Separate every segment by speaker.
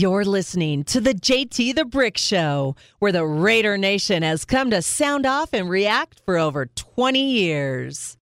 Speaker 1: You're listening to the JT the Brick Show, where the Raider Nation has come to sound off and react for over 20 years.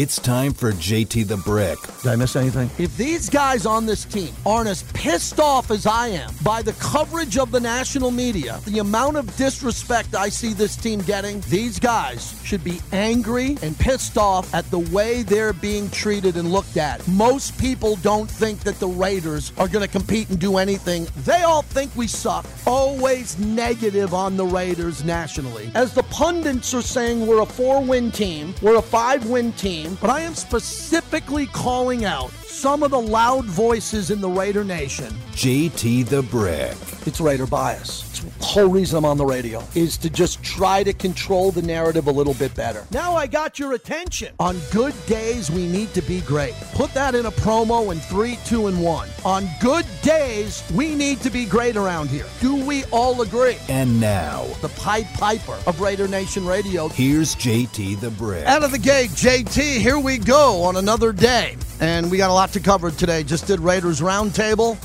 Speaker 2: It's time for JT the Brick.
Speaker 3: Did I miss anything? If these guys on this team aren't as pissed off as I am by the coverage of the national media, the amount of disrespect I see this team getting, these guys should be angry and pissed off at the way they're being treated and looked at. Most people don't think that the Raiders are going to compete and do anything. They all think we suck. Always negative on the Raiders nationally. As the pundits are saying, we're a four win team, we're a five win team but I am specifically calling out some of the loud voices in the Raider Nation.
Speaker 2: JT the Brick.
Speaker 3: It's Raider bias. It's whole reason I'm on the radio is to just try to control the narrative a little bit better. Now I got your attention. On good days, we need to be great. Put that in a promo in three, two, and one. On good days, we need to be great around here. Do we all agree?
Speaker 2: And now,
Speaker 3: the Pied Piper of Raider Nation Radio.
Speaker 2: Here's JT the Brick.
Speaker 3: Out of the gate, JT, here we go on another day. And we got a lot to cover today. Just did Raiders Roundtable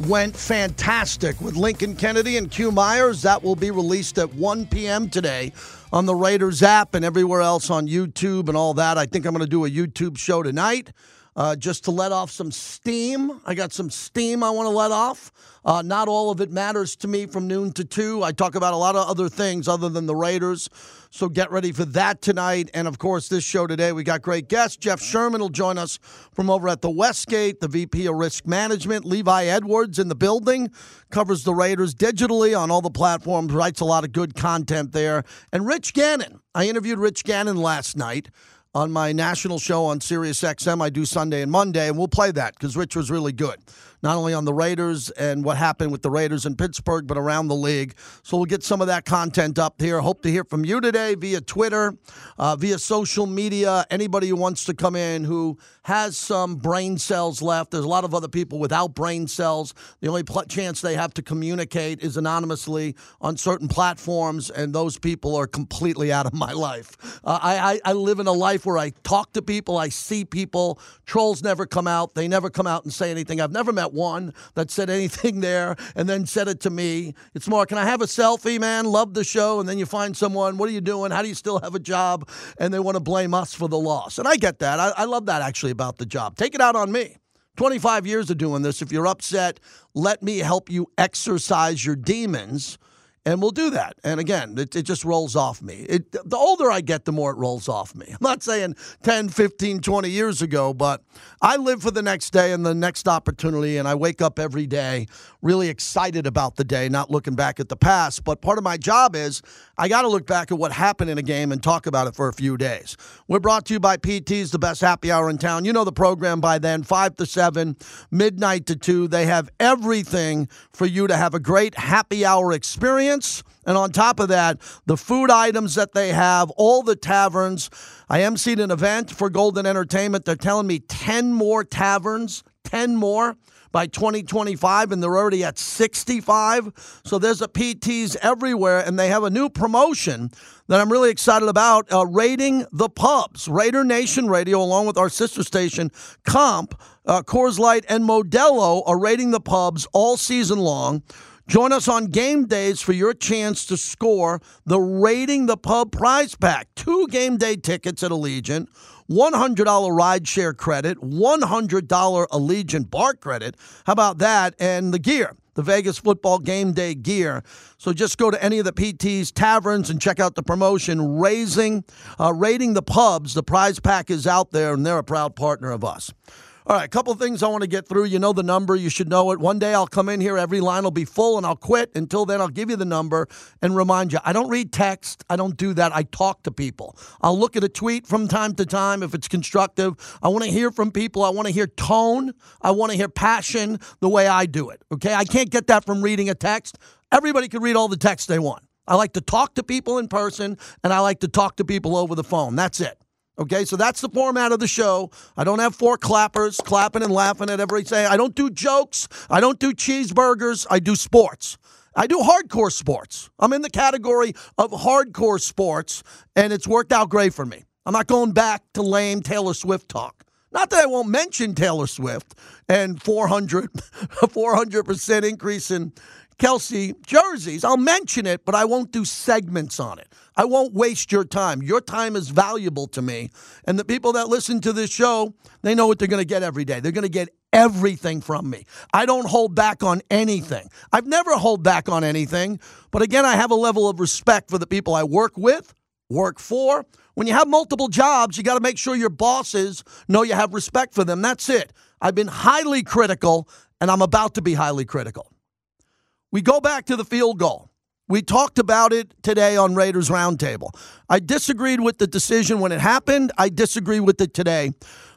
Speaker 3: went fantastic with Lincoln Kennedy and Q Myers. That will be released at 1 p.m. today on the Raiders app and everywhere else on YouTube and all that. I think I'm going to do a YouTube show tonight uh, just to let off some steam. I got some steam I want to let off. Uh, not all of it matters to me from noon to 2. I talk about a lot of other things other than the Raiders. So get ready for that tonight. And of course, this show today, we got great guests. Jeff Sherman will join us from over at the Westgate, the VP of Risk Management. Levi Edwards in the building covers the Raiders digitally on all the platforms, writes a lot of good content there. And Rich Gannon. I interviewed Rich Gannon last night on my national show on Sirius XM. I do Sunday and Monday, and we'll play that because Rich was really good not only on the Raiders and what happened with the Raiders in Pittsburgh, but around the league. So we'll get some of that content up here. Hope to hear from you today via Twitter, uh, via social media. Anybody who wants to come in who has some brain cells left. There's a lot of other people without brain cells. The only pl- chance they have to communicate is anonymously on certain platforms, and those people are completely out of my life. Uh, I, I, I live in a life where I talk to people, I see people. Trolls never come out. They never come out and say anything. I've never met one that said anything there and then said it to me. It's more, can I have a selfie, man? Love the show. And then you find someone, what are you doing? How do you still have a job? And they want to blame us for the loss. And I get that. I, I love that actually about the job. Take it out on me. 25 years of doing this. If you're upset, let me help you exercise your demons and we'll do that. And again, it, it just rolls off me. It, the older I get, the more it rolls off me. I'm not saying 10, 15, 20 years ago, but I live for the next day and the next opportunity, and I wake up every day really excited about the day, not looking back at the past. But part of my job is I got to look back at what happened in a game and talk about it for a few days. We're brought to you by PT's, the best happy hour in town. You know the program by then, 5 to 7, midnight to 2. They have everything for you to have a great happy hour experience. And on top of that, the food items that they have, all the taverns. I seeing an event for Golden Entertainment. They're telling me 10 more taverns, 10 more by 2025, and they're already at 65. So there's a PTs everywhere, and they have a new promotion that I'm really excited about uh, rating the pubs. Raider Nation Radio, along with our sister station, Comp, uh, Coors Light, and Modelo, are rating the pubs all season long. Join us on game days for your chance to score the Rating the Pub prize pack. Two game day tickets at Allegiant, $100 rideshare credit, $100 Allegiant bar credit. How about that? And the gear, the Vegas football game day gear. So just go to any of the PT's taverns and check out the promotion, raising, uh, rating the pubs. The prize pack is out there, and they're a proud partner of us. All right, a couple things I want to get through. You know the number, you should know it. One day I'll come in here, every line will be full, and I'll quit. Until then, I'll give you the number and remind you. I don't read text, I don't do that. I talk to people. I'll look at a tweet from time to time if it's constructive. I want to hear from people. I want to hear tone. I want to hear passion the way I do it. Okay, I can't get that from reading a text. Everybody can read all the text they want. I like to talk to people in person, and I like to talk to people over the phone. That's it. Okay, so that's the format of the show. I don't have four clappers clapping and laughing at every say. I don't do jokes. I don't do cheeseburgers. I do sports. I do hardcore sports. I'm in the category of hardcore sports, and it's worked out great for me. I'm not going back to lame Taylor Swift talk. Not that I won't mention Taylor Swift and 400 400% increase in Kelsey jerseys. I'll mention it, but I won't do segments on it. I won't waste your time. Your time is valuable to me. And the people that listen to this show, they know what they're going to get every day. They're going to get everything from me. I don't hold back on anything. I've never hold back on anything. But again, I have a level of respect for the people I work with, work for. When you have multiple jobs, you got to make sure your bosses know you have respect for them. That's it. I've been highly critical, and I'm about to be highly critical. We go back to the field goal. We talked about it today on Raiders Roundtable. I disagreed with the decision when it happened. I disagree with it today.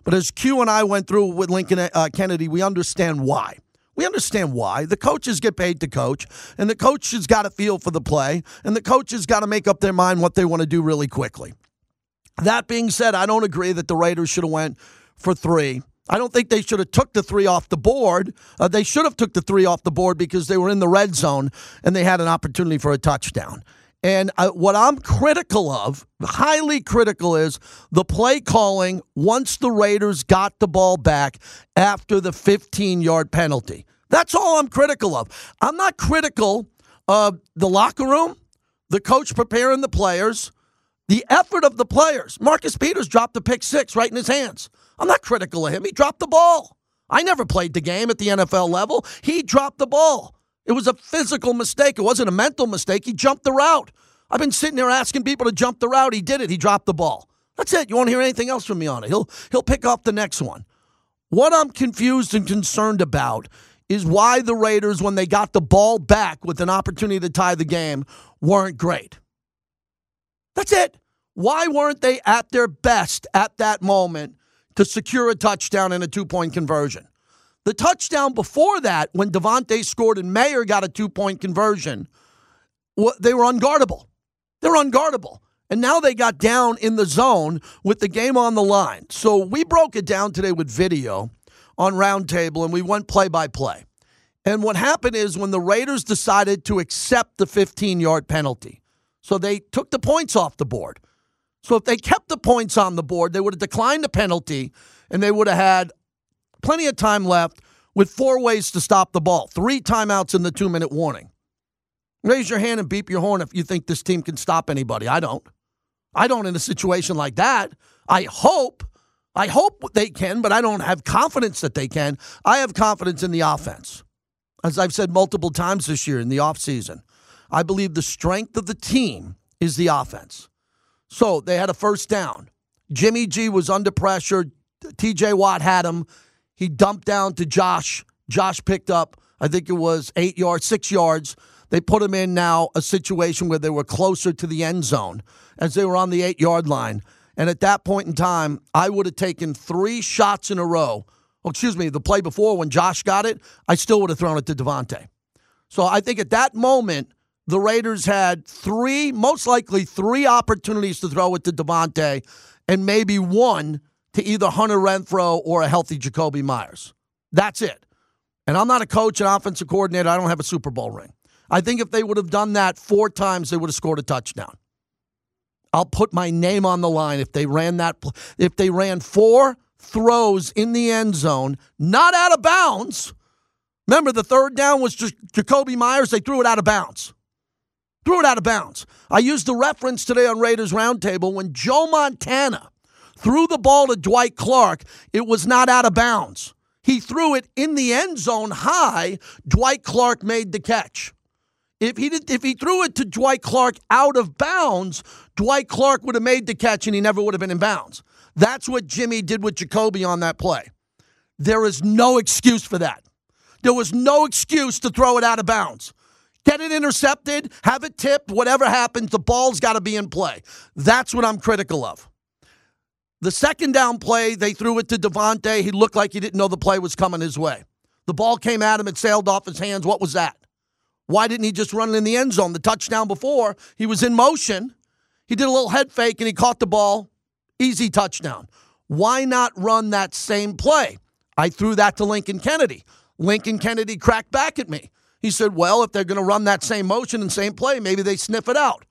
Speaker 3: But as Q and I went through with Lincoln uh, Kennedy, we understand why. We understand why. The coaches get paid to coach, and the coach has got a feel for the play, and the coaches got to make up their mind what they want to do really quickly. That being said, I don't agree that the Raiders should have went for three. I don't think they should have took the three off the board. Uh, they should have took the three off the board because they were in the red zone and they had an opportunity for a touchdown. And uh, what I'm critical of, highly critical, is the play calling once the Raiders got the ball back after the 15 yard penalty. That's all I'm critical of. I'm not critical of the locker room, the coach preparing the players, the effort of the players. Marcus Peters dropped the pick six right in his hands. I'm not critical of him. He dropped the ball. I never played the game at the NFL level. He dropped the ball. It was a physical mistake. It wasn't a mental mistake. He jumped the route. I've been sitting there asking people to jump the route. He did it. He dropped the ball. That's it. You won't hear anything else from me on it. He'll he'll pick up the next one. What I'm confused and concerned about is why the Raiders, when they got the ball back with an opportunity to tie the game, weren't great. That's it. Why weren't they at their best at that moment to secure a touchdown and a two point conversion. The touchdown before that, when Davante scored and Mayer got a two point conversion, they were unguardable. They were unguardable. And now they got down in the zone with the game on the line. So we broke it down today with video on Roundtable and we went play by play. And what happened is when the Raiders decided to accept the 15 yard penalty, so they took the points off the board. So if they kept the points on the board, they would have declined the penalty and they would have had plenty of time left with four ways to stop the ball, three timeouts in the two minute warning. Raise your hand and beep your horn if you think this team can stop anybody. I don't. I don't in a situation like that. I hope. I hope they can, but I don't have confidence that they can. I have confidence in the offense. As I've said multiple times this year in the offseason, I believe the strength of the team is the offense. So they had a first down. Jimmy G was under pressure. TJ Watt had him. He dumped down to Josh. Josh picked up, I think it was eight yards, six yards. They put him in now a situation where they were closer to the end zone as they were on the eight yard line. And at that point in time, I would have taken three shots in a row. Oh, excuse me, the play before when Josh got it, I still would have thrown it to Davante. So I think at that moment, the Raiders had three, most likely three opportunities to throw it to Davante, and maybe one to either Hunter Renfrow or a healthy Jakobi Meyers. That's it. And I'm not a coach and offensive coordinator. I don't have a Super Bowl ring. I think if they would have done that four times, they would have scored a touchdown. I'll put my name on the line if they ran that. If they ran four throws in the end zone, not out of bounds. Remember, the third down was just Jakobi Meyers. They threw it out of bounds. Threw it out of bounds. I used the reference today on Raiders Roundtable when Joe Montana threw the ball to Dwight Clark, it was not out of bounds. He threw it in the end zone high. Dwight Clark made the catch. If he did, if he threw it to Dwight Clark out of bounds, Dwight Clark would have made the catch and he never would have been in bounds. That's what Jimmy did with Jakobi on that play. There is no excuse for that. There was no excuse to throw it out of bounds. Get it intercepted, have it tipped, whatever happens, the ball's got to be in play. That's what I'm critical of. The second down play, they threw it to Davante. He looked like he didn't know the play was coming his way. The ball came at him, it sailed off his hands. What was that? Why didn't he just run it in the end zone? The touchdown before, he was in motion. He did a little head fake and he caught the ball. Easy touchdown. Why not run that same play? I threw that to Lincoln Kennedy. Lincoln Kennedy cracked back at me. He said, well, if they're going to run that same motion and same play, maybe they sniff it out.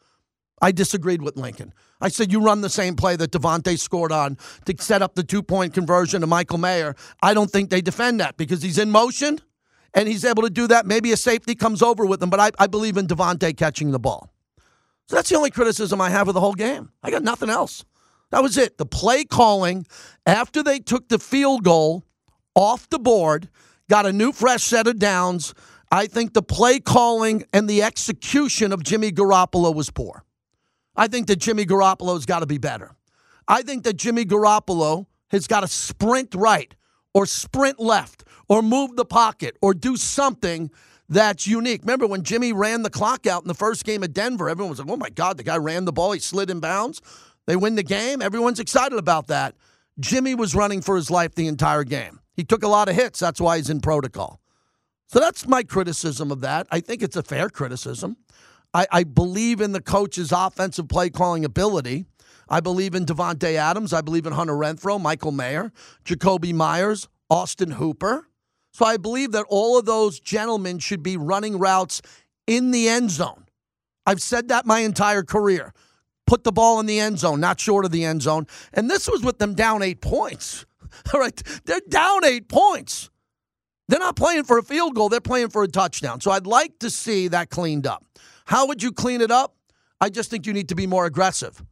Speaker 3: I disagreed with Lincoln. I said, you run the same play that Davante scored on to set up the two point conversion to Michael Mayer. I don't think they defend that because he's in motion and he's able to do that. Maybe a safety comes over with him, but I, I believe in Davante catching the ball. So that's the only criticism I have of the whole game. I got nothing else. That was it. The play calling after they took the field goal off the board, got a new fresh set of downs. I think the play calling and the execution of Jimmy Garoppolo was poor. I think that Jimmy Garoppolo's got to be better. I think that Jimmy Garoppolo has got to sprint right or sprint left or move the pocket or do something that's unique. Remember when Jimmy ran the clock out in the first game of Denver? Everyone was like, oh my God, the guy ran the ball, he slid in bounds. They win the game. Everyone's excited about that. Jimmy was running for his life the entire game. He took a lot of hits. That's why he's in protocol. So that's my criticism of that. I think it's a fair criticism. I, I believe in the coach's offensive play calling ability. I believe in Davante Adams. I believe in Hunter Renfrow, Michael Mayer, Jakobi Meyers, Austin Hooper. So I believe that all of those gentlemen should be running routes in the end zone. I've said that my entire career. Put the ball in the end zone, not short of the end zone. And this was with them down eight points. All right, they're down eight points. They're not playing for a field goal, they're playing for a touchdown. So I'd like to see that cleaned up. How would you clean it up? I just think you need to be more aggressive.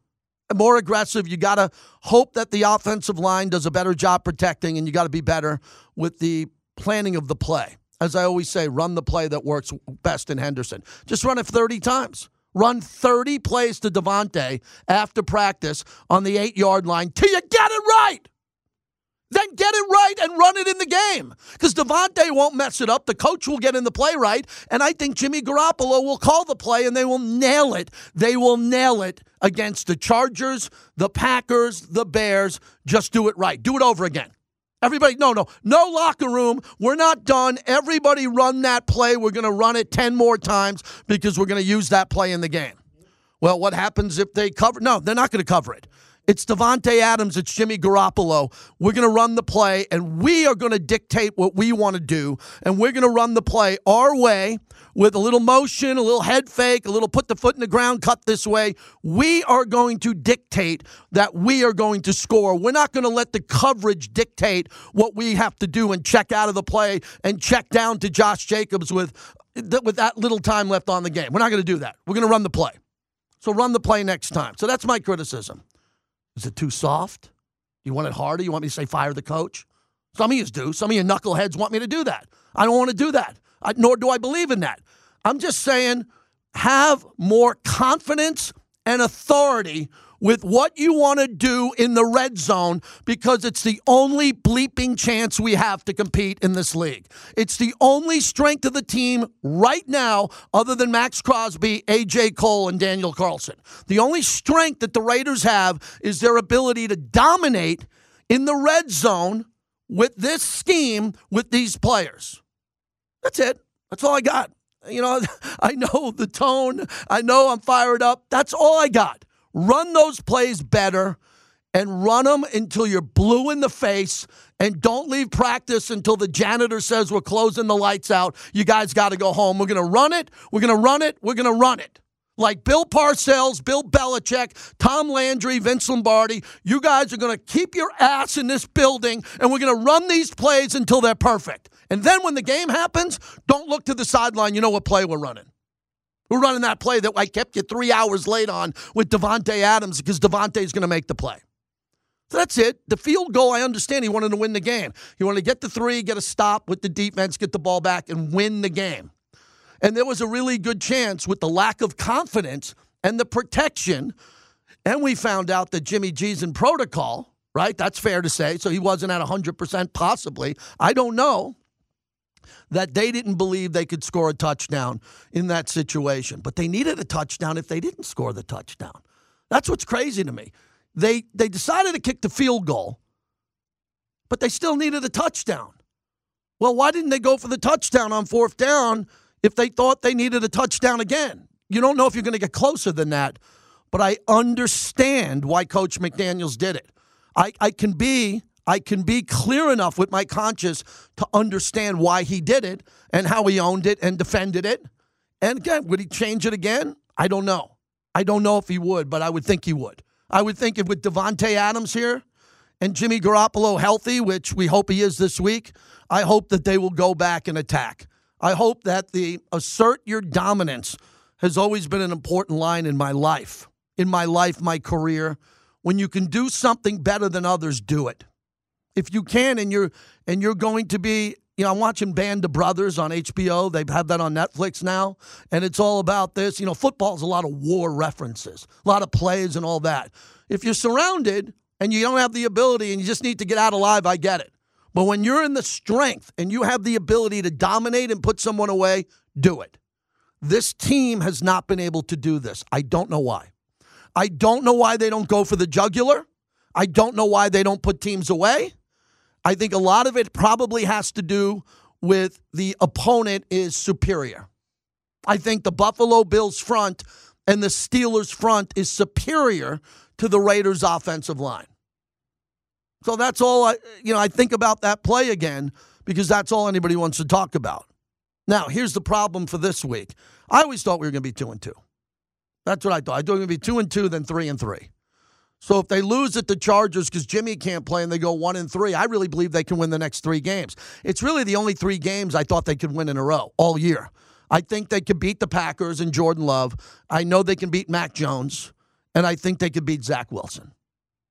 Speaker 3: More aggressive. You got to hope that the offensive line does a better job protecting, and you got to be better with the planning of the play. As I always say, run the play that works best in Henderson. Just run it 30 times. Run 30 plays to Davante after practice on the eight yard line till you get it right. Then get it right and run it in the game. Because Davante won't mess it up. The coach will get in the play right. And I think Jimmy Garoppolo will call the play and they will nail it. They will nail it against the Chargers, the Packers, the Bears. Just do it right. Do it over again. Everybody, no, no, no locker room. We're not done. Everybody run that play. We're going to run it 10 more times because we're going to use that play in the game. Well, what happens if they cover? No, they're not going to cover it. It's Davante Adams. It's Jimmy Garoppolo. We're going to run the play, and we are going to dictate what we want to do, and we're going to run the play our way with a little motion, a little head fake, a little put the foot in the ground, cut this way. We are going to dictate that we are going to score. We're not going to let the coverage dictate what we have to do and check out of the play and check down to Josh Jacobs with with that little time left on the game. We're not going to do that. We're going to run the play. So run the play next time. So that's my criticism. Is it too soft? You want it harder? You want me to say fire the coach? Some of you do. Some of you knuckleheads want me to do that. I don't want to do that, I, nor do I believe in that. I'm just saying have more confidence and authority with what you want to do in the red zone because it's the only bleeping chance we have to compete in this league. It's the only strength of the team right now, other than Maxx Crosby, A.J. Cole, and Daniel Carlson. The only strength that the Raiders have is their ability to dominate in the red zone with this scheme with these players. That's it. That's all I got. You know, I know the tone. I know I'm fired up. That's all I got. Run those plays better and run them until you're blue in the face and don't leave practice until the janitor says we're closing the lights out. You guys got to go home. We're going to run it. We're going to run it. We're going to run it. Like Bill Parcells, Bill Belichick, Tom Landry, Vince Lombardi, you guys are going to keep your ass in this building and we're going to run these plays until they're perfect. And then when the game happens, don't look to the sideline. You know what play we're running. We're running that play that I kept you three hours late on with Davante Adams because Davante's going to make the play. So that's it. The field goal, I understand he wanted to win the game. He wanted to get the three, get a stop with the defense, get the ball back, and win the game. And there was a really good chance with the lack of confidence and the protection. And we found out that Jimmy G's in protocol, right? That's fair to say. So he wasn't at 100% possibly. I don't know that they didn't believe they could score a touchdown in that situation. But they needed a touchdown if they didn't score the touchdown. That's what's crazy to me. They they decided to kick the field goal, but they still needed a touchdown. Well, why didn't they go for the touchdown on fourth down if they thought they needed a touchdown again? You don't know if you're going to get closer than that, but I understand why Coach McDaniels did it. I, I can be I can be clear enough with my conscience to understand why he did it and how he owned it and defended it. And again, would he change it again? I don't know. I don't know if he would, but I would think he would. I would think if with Davante Adams here and Jimmy Garoppolo healthy, which we hope he is this week, I hope that they will go back and attack. I hope that the assert your dominance has always been an important line in my life, in my life, my career. When you can do something better than others, do it. If you can, and you're and you're going to be, you know, I'm watching Band of Brothers on HBO. They have had that on Netflix now, and it's all about this. You know, football's a lot of war references, a lot of plays, and all that. If you're surrounded and you don't have the ability, and you just need to get out alive, I get it. But when you're in the strength and you have the ability to dominate and put someone away, do it. This team has not been able to do this. I don't know why. I don't know why they don't go for the jugular. I don't know why they don't put teams away. I think a lot of it probably has to do with the opponent is superior. I think the Buffalo Bills front and the Steelers front is superior to the Raiders offensive line. So that's all I you know, I think about that play again because that's all anybody wants to talk about. Now, here's the problem for this week. I always thought we were going to be 2 and 2. That's what I thought. I thought we were going to be 2 and 2 then 3 and 3. So if they lose at the Chargers because Jimmy can't play and they go one and three, I really believe they can win the next three games. It's really the only three games I thought they could win in a row all year. I think they could beat the Packers and Jordan Love. I know they can beat Mac Jones, and I think they could beat Zach Wilson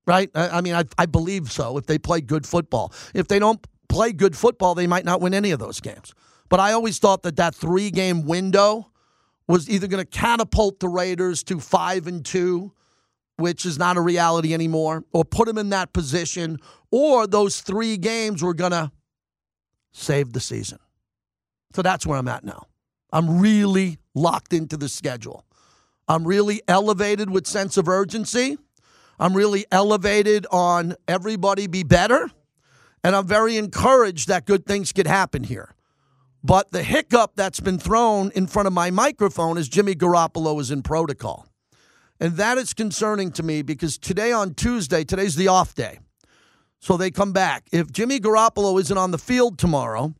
Speaker 3: right? I, I mean, I, I believe so if they play good football. If they don't play good football, they might not win any of those games. But I always thought that that three game window was either going to catapult the Raiders to five and two, which is not a reality anymore, or put them in that position, or those three games were going to save the season. So that's where I'm at now. I'm really locked into the schedule. I'm really elevated with sense of urgency. I'm really elevated on everybody be better. And I'm very encouraged that good things could happen here. But the hiccup that's been thrown in front of my microphone is Jimmy Garoppolo is in protocol. And that is concerning to me because today on Tuesday, today's the off day. So they come back. If Jimmy Garoppolo isn't on the field tomorrow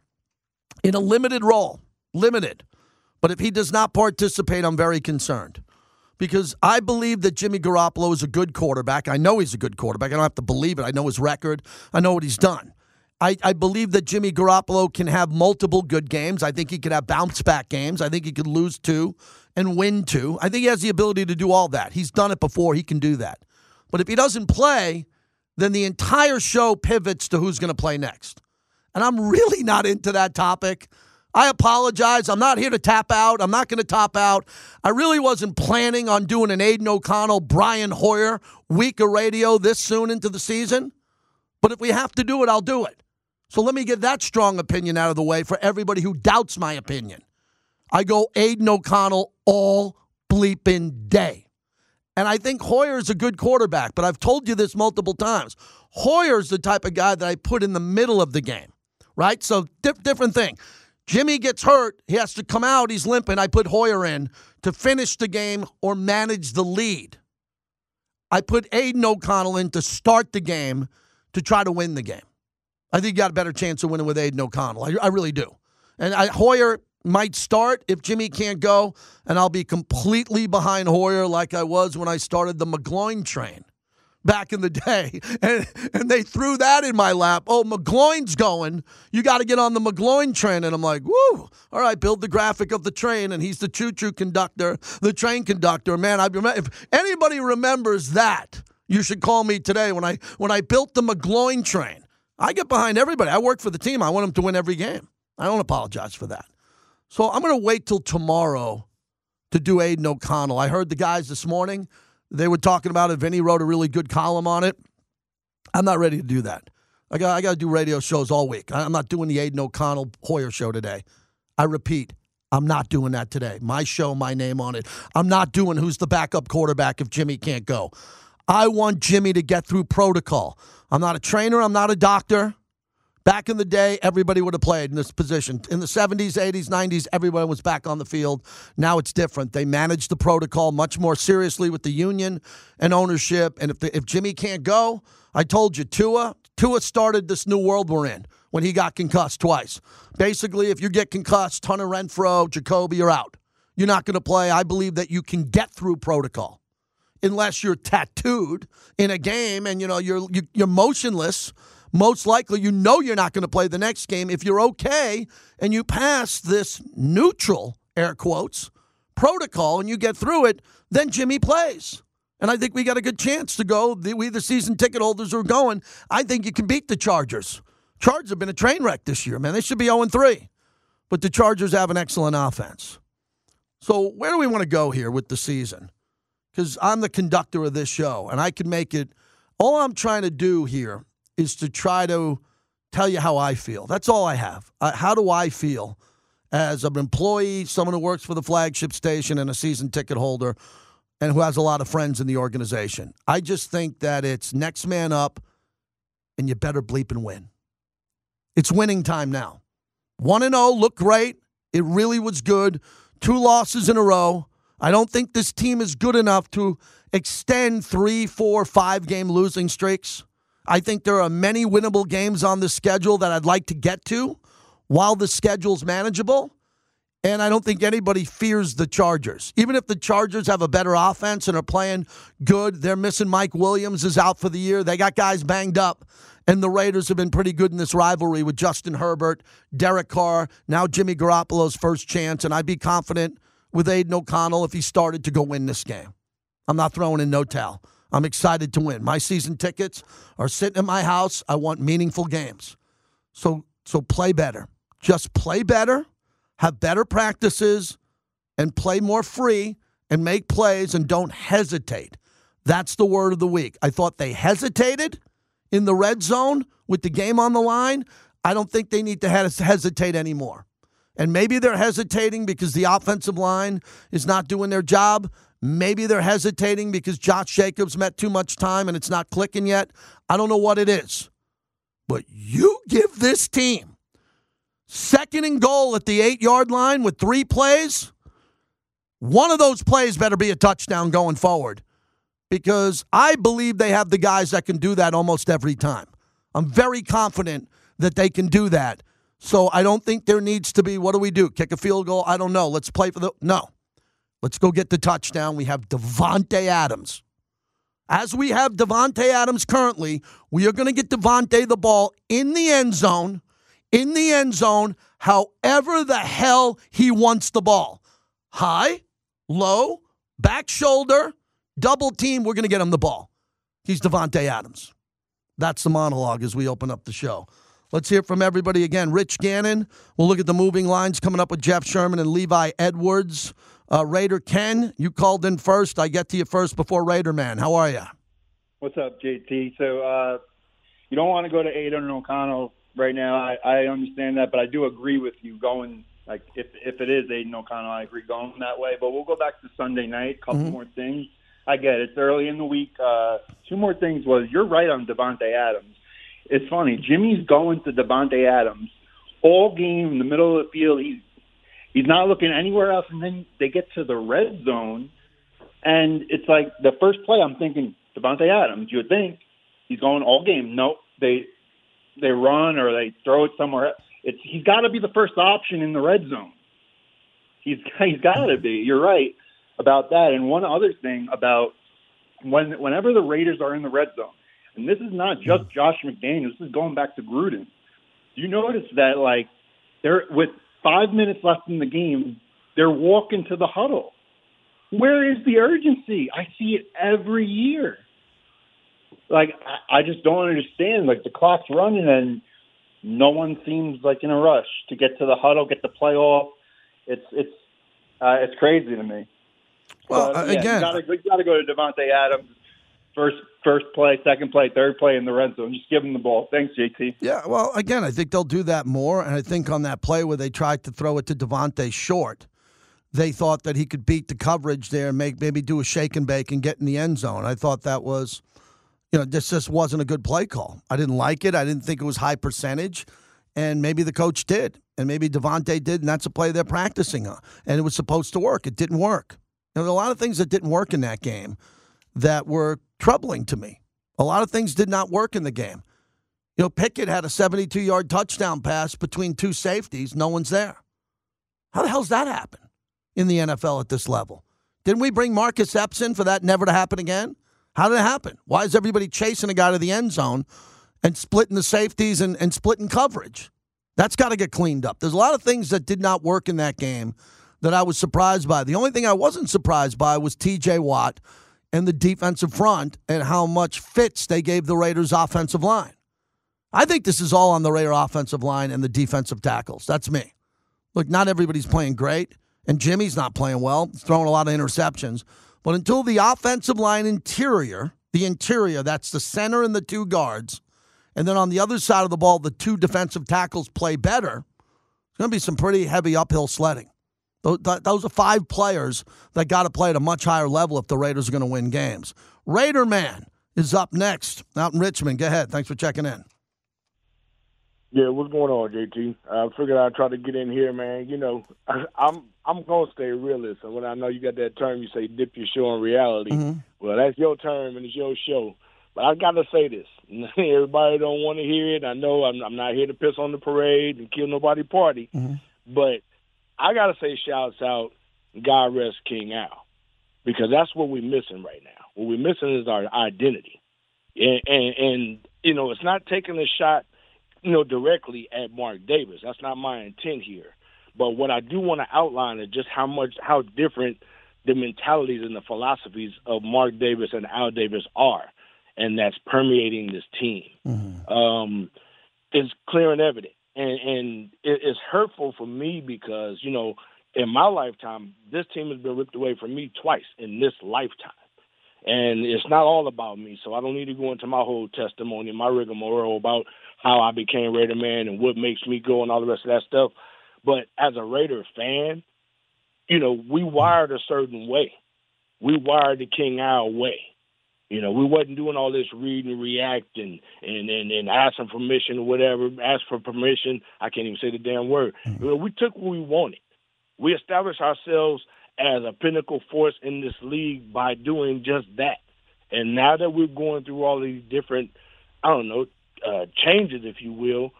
Speaker 3: in a limited role, limited, but if he does not participate, I'm very concerned because I believe that Jimmy Garoppolo is a good quarterback. I know he's a good quarterback. I don't have to believe it. I know his record, I know what he's done. I, I believe that Jimmy Garoppolo can have multiple good games. I think he could have bounce back games. I think he could lose two and win two. I think he has the ability to do all that. He's done it before. He can do that. But if he doesn't play, then the entire show pivots to who's going to play next. And I'm really not into that topic. I apologize. I'm not here to tap out. I'm not going to top out. I really wasn't planning on doing an Aidan O'Connell, Brian Hoyer week of radio this soon into the season. But if we have to do it, I'll do it. So let me get that strong opinion out of the way for everybody who doubts my opinion. I go Aidan O'Connell all bleeping day. And I think Hoyer's a good quarterback, but I've told you this multiple times. Hoyer's the type of guy that I put in the middle of the game, right? So different thing. Jimmy gets hurt. He has to come out. He's limping. I put Hoyer in to finish the game or manage the lead. I put Aidan O'Connell in to start the game to try to win the game. I think you got a better chance of winning with Aidan O'Connell. I, I really do. And I, Hoyer might start if Jimmy can't go, and I'll be completely behind Hoyer like I was when I started the McGloin train back in the day. And, and they threw that in my lap. Oh, McGloin's going. You got to get on the McGloin train. And I'm like, woo, all right, build the graphic of the train. And he's the choo choo conductor, the train conductor. Man, I remember, if anybody remembers that, you should call me today when I when I built the McGloin train. I get behind everybody. I work for the team. I want them to win every game. I don't apologize for that. So I'm going to wait till tomorrow to do Aidan O'Connell. I heard the guys this morning. They were talking about it. Vinny wrote a really good column on it. I'm not ready to do that. I got I got to do radio shows all week. I'm not doing the Aidan O'Connell Hoyer show today. I repeat, I'm not doing that today. My show, my name on it. I'm not doing who's the backup quarterback if Jimmy can't go. I want Jimmy to get through protocol. I'm not a trainer. I'm not a doctor. Back in the day, everybody would have played in this position. In the 70s, 80s, 90s, everyone was back on the field. Now it's different. They manage the protocol much more seriously with the union and ownership. And if, the, if Jimmy can't go, I told you, Tua, Tua started this new world we're in when he got concussed twice. Basically, if you get concussed, Hunter Renfrow, Jakobi, you're out. You're not going to play. I believe that you can get through protocol unless you're tattooed in a game and you know you're you, you're motionless. Most likely, you know you're not going to play the next game. If you're okay and you pass this neutral air quotes protocol and you get through it, then Jimmy plays. And I think we got a good chance to go. We, the season ticket holders are going, I think you can beat the Chargers. Chargers have been a train wreck this year, man. They should be 0 3. But the Chargers have an excellent offense. So where do we want to go here with the season? Because I'm the conductor of this show, and I can make it. All I'm trying to do here is to try to tell you how I feel. That's all I have. Uh, how do I feel as an employee, someone who works for the flagship station, and a season ticket holder, and who has a lot of friends in the organization? I just think that it's next man up, and you better bleep and win. It's winning time now. 1 0 looked great. It really was good. Two losses in a row. I don't think this team is good enough to extend three, four, five game losing streaks. I think there are many winnable games on the schedule that I'd like to get to while the schedule's manageable. And I don't think anybody fears the Chargers. Even if the Chargers have a better offense and are playing good, they're missing Mike Williams is out for the year. They got guys banged up. And the Raiders have been pretty good in this rivalry with Justin Herbert, Derek Carr, now Jimmy Garoppolo's first chance. And I'd be confident with Aidan O'Connell if he started to go win this game. I'm not throwing in no towel. I'm excited to win. My season tickets are sitting in my house. I want meaningful games. So so play better. Just play better, have better practices, and play more free and make plays and don't hesitate. That's the word of the week. I thought they hesitated in the red zone with the game on the line, I don't think they need to hesitate anymore. And maybe they're hesitating because the offensive line is not doing their job. Maybe they're hesitating because Josh Jacobs met too much time and it's not clicking yet. I don't know what it is. But you give this team second and goal at the eight yard line with three plays. One of those plays better be a touchdown going forward because I believe they have the guys that can do that almost every time. I'm very confident that they can do that. So I don't think there needs to be what do we do? Kick a field goal? I don't know. Let's play for the No. Let's go get the touchdown. We have Davante Adams. As we have Davante Adams currently, we are going to get Davante the ball in the end zone, in the end zone, however the hell he wants the ball. High, low, back shoulder, double team, we're going to get him the ball. He's Davante Adams. That's the monologue as we open up the show. Let's hear from everybody again. Rich Gannon. We'll look at the moving lines coming up with Jeff Sherman and Levi Edwards. Uh, Raider Ken, you called in first. I get to you first before Raider Man. How are you?
Speaker 4: What's up, JT? So uh, you don't want to go to Aidan O'Connell right now. I, I understand that, but I do agree with you going like if if it is Aidan O'Connell, I agree going that way. But we'll go back to Sunday night. Couple mm-hmm. more things. I get it. It's early in the week. Uh, two more things was you're right on Davante Adams. It's funny. Jimmy's going to Davante Adams all game in the middle of the field. He's he's not looking anywhere else, and then they get to the red zone, and it's like the first play. I'm thinking Davante Adams. You would think he's going all game. Nope. They they run or they throw it somewhere. Else. It's he's got to be the first option in the red zone. He's he's got to be. You're right about that. And one other thing about when whenever the Raiders are in the red zone, and this is not just. Josh McDaniels, this is going back to Gruden. You notice that like they're with five minutes left in the game, they're walking to the huddle. Where is the urgency? I see it every year. Like I, I just don't understand. Like the clock's running and no one seems like in a rush to get to the huddle, get the play off. It's it's uh, it's crazy to me.
Speaker 3: Well, uh, yeah, again,
Speaker 4: you got to go to Davante Adams first first play, second play, third play in the red zone. Just give them the ball. Thanks, JT.
Speaker 3: Yeah, well, again, I think they'll do that more. And I think on that play where they tried to throw it to Davante short, they thought that he could beat the coverage there and make maybe do a shake and bake and get in the end zone. I thought that was, you know, this just wasn't a good play call. I didn't like it. I didn't think it was high percentage. And maybe the coach did. And maybe Davante did. And that's a play they're practicing on. And it was supposed to work. It didn't work. There were a lot of things that didn't work in that game that were troubling to me. A lot of things did not work in the game. You know, Pickett had a 72 yard touchdown pass between two safeties. No one's there. How the hell's that happen in the NFL at this level? Didn't we bring Marcus Epps in for that never to happen again? How did it happen? Why is everybody chasing a guy to the end zone and splitting the safeties and, and splitting coverage? That's got to get cleaned up. There's a lot of things that did not work in that game that I was surprised by. The only thing I wasn't surprised by was TJ Watt and the defensive front and how much fits they gave the Raiders' offensive line. I think this is all on the Raider offensive line and the defensive tackles. That's me. Look, not everybody's playing great, and Jimmy's not playing well. Throwing a lot of interceptions. But until the offensive line interior, the interior, that's the center and the two guards, and then on the other side of the ball, the two defensive tackles play better, it's going to be some pretty heavy uphill sledding. Those are five players that got to play at a much higher level if the Raiders are going to win games. Raider Man is up next out in Richmond. Go ahead. Thanks for checking in.
Speaker 5: Yeah, what's going on, JT? I figured I'd try to get in here, man. You know, I, I'm I'm gonna stay realist. And when I know you got that term, you say dip your show in reality. Mm-hmm. Well, that's your term and it's your show. But I gotta say this. Everybody don't want to hear it. I know I'm, I'm, not here to piss on the parade and kill nobody party, mm-hmm. but I gotta say shouts out, God rest King Al, because that's what we're missing right now. What we're missing is our identity, and, and, and you know it's not taking a shot you know, directly at Mark Davis. That's not my intent here. But what I do want to outline is just how much, how different the mentalities and the philosophies of Mark Davis and Al Davis are, and that's permeating this team. Mm-hmm. Um, it's clear and evident, and, and it, it's hurtful for me because you know, in my lifetime, this team has been ripped away from me twice in this lifetime. And it's not all about me, so I don't need to go into my whole testimony, my rigmarole about how I became Raider man and what makes me go and all the rest of that stuff. But as a Raider fan, you know, we wired a certain way. We wired the King Al way. You know, we wasn't doing all this read and react and and and, and asking permission or whatever. Ask for permission. I can't even say the damn word. Mm-hmm. You know, we took what we wanted. We established ourselves as a pinnacle force in this league by doing just that. And now that we're going through all these different, I don't know, uh, changes, if you will,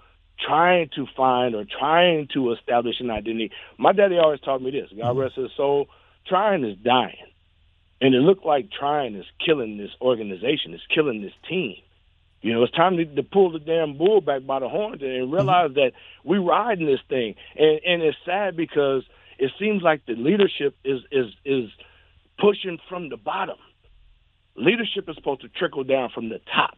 Speaker 5: trying to find or trying to establish an identity. My daddy always taught me this: God mm-hmm. rest his soul. Trying is dying, and it looked like trying is killing this organization. It's killing this team. You know, it's time to, to pull the damn bull back by the horns and mm-hmm. realize mm-hmm. that we riding this thing. And and it's sad because it seems like the leadership is is is pushing from the bottom. Leadership is supposed to trickle down from the top.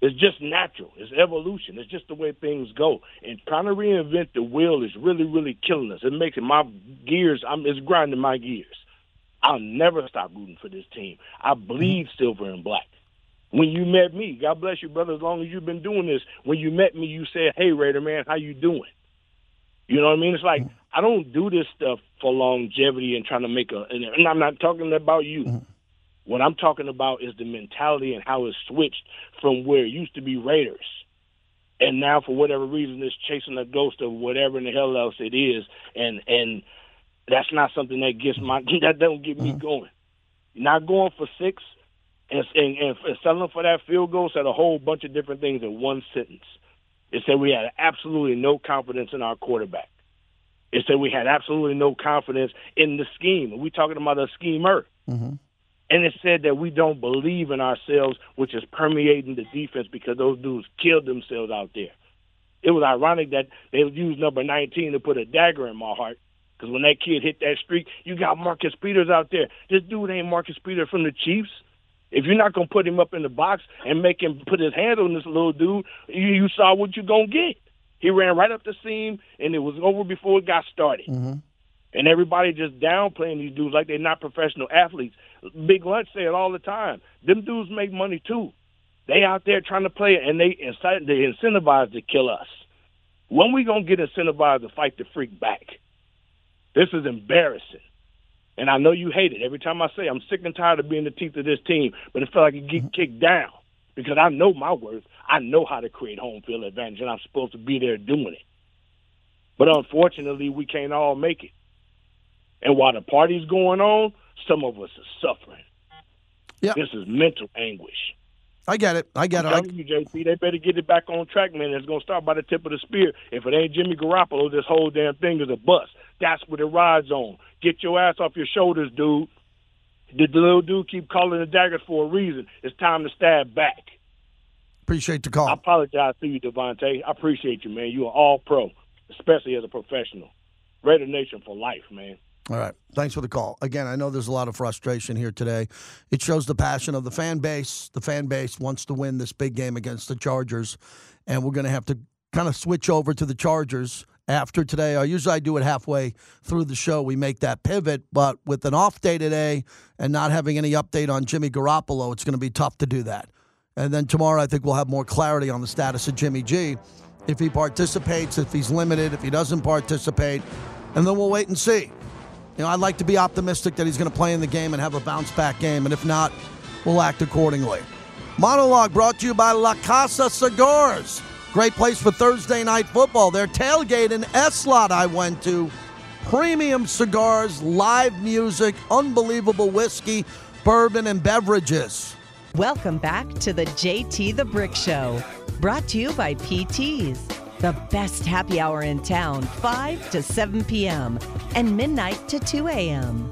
Speaker 5: It's just natural. It's evolution. It's just the way things go. And trying to reinvent the wheel is really, really killing us. It makes my gears. I'm. It's grinding my gears. I'll never stop rooting for this team. I bleed mm-hmm. silver and black. When you met me, God bless you, brother. As long as you've been doing this, when you met me, you said, "Hey, Raider man, how you doing?" You know what I mean? It's like mm-hmm. I don't do this stuff for longevity and trying to make a. And I'm not talking about you. Mm-hmm. What I'm talking about is the mentality and how it's switched from where it used to be Raiders. And now for whatever reason it's chasing a ghost of whatever in the hell else it is and and that's not something that gets my that don't get me mm-hmm. going. Not going for six and, and, and selling for that field goal said a whole bunch of different things in one sentence. It said we had absolutely no confidence in our quarterback. It said we had absolutely no confidence in the scheme. We talking about a schemer. Mm-hmm. And it said that we don't believe in ourselves, which is permeating the defense because those dudes killed themselves out there. It was ironic that they used number 19 to put a dagger in my heart. Because when that kid hit that streak, you got Marcus Peters out there. This dude ain't Marcus Peters from the Chiefs. If you're not gonna put him up in the box and make him put his hand on this little dude, you, you saw what you're gonna get. He ran right up the seam, and it was over before it got started. Mm-hmm. And everybody just downplaying these dudes like they're not professional athletes. Big Lunch say it all the time. Them dudes make money too. They out there trying to play and they incite, they incentivize to kill us. When we gonna get incentivized to fight the freak back? This is embarrassing. And I know you hate it. Every time I say I'm sick and tired of being the teeth of this team, but it felt like it get mm-hmm. kicked down because I know my worth. I know how to create home field advantage, and I'm supposed to be there doing it. But unfortunately, we can't all make it. And while the party's going on, some of us are suffering. Yeah. This is mental anguish.
Speaker 3: I get it. I get
Speaker 5: I'm
Speaker 3: it.
Speaker 5: You, JP, they better get it back on track, man. It's gonna start by the tip of the spear. If it ain't Jimmy Garoppolo, this whole damn thing is a bust. That's what it rides on. Get your ass off your shoulders, dude. The little dude keep calling the daggers for a reason. It's time to stab back.
Speaker 3: Appreciate the call.
Speaker 5: I apologize to you, Devontae. I appreciate you, man. You are all pro, especially as a professional. Raider Nation for life, man.
Speaker 3: All right. Thanks for the call. Again, I know there's a lot of frustration here today. It shows the passion of the fan base. The fan base wants to win this big game against the Chargers, and we're going to have to kind of switch over to the Chargers after today. I usually I do it halfway through the show. We make that pivot, but with an off day today and not having any update on Jimmy Garoppolo, it's going to be tough to do that. And then tomorrow, I think we'll have more clarity on the status of Jimmy G. If he participates, if he's limited, if he doesn't participate, and then we'll wait and see. You know, I'd like to be optimistic that he's going to play in the game and have a bounce back game, and if not, we'll act accordingly. Monologue brought to you by La Casa Cigars. Great place for Thursday night football. Their tailgate in Eslot I went to. Premium cigars, live music, unbelievable whiskey, bourbon, and beverages.
Speaker 1: Welcome back to the JT the Brick Show, brought to you by PT's, the best happy hour in town, 5 to 7 p.m. and midnight to 2 a.m.